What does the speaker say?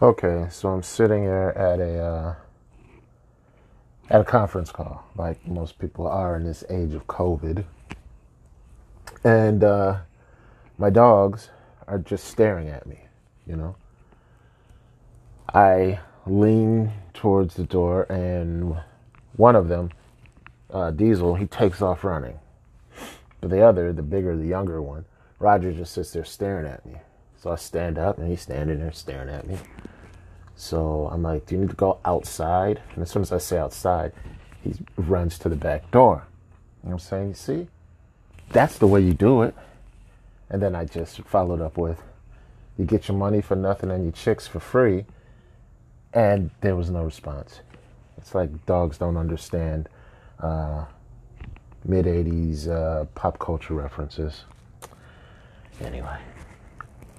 Okay, so I'm sitting here at a uh, at a conference call, like most people are in this age of COVID, and uh, my dogs are just staring at me. You know, I lean towards the door, and one of them, uh, Diesel, he takes off running, but the other, the bigger, the younger one, Roger, just sits there staring at me. So I stand up, and he's standing there staring at me. So I'm like, Do you need to go outside? And as soon as I say outside, he runs to the back door. You know what I'm saying? See? That's the way you do it. And then I just followed up with, You get your money for nothing and your chicks for free. And there was no response. It's like dogs don't understand uh, mid 80s uh, pop culture references. Anyway.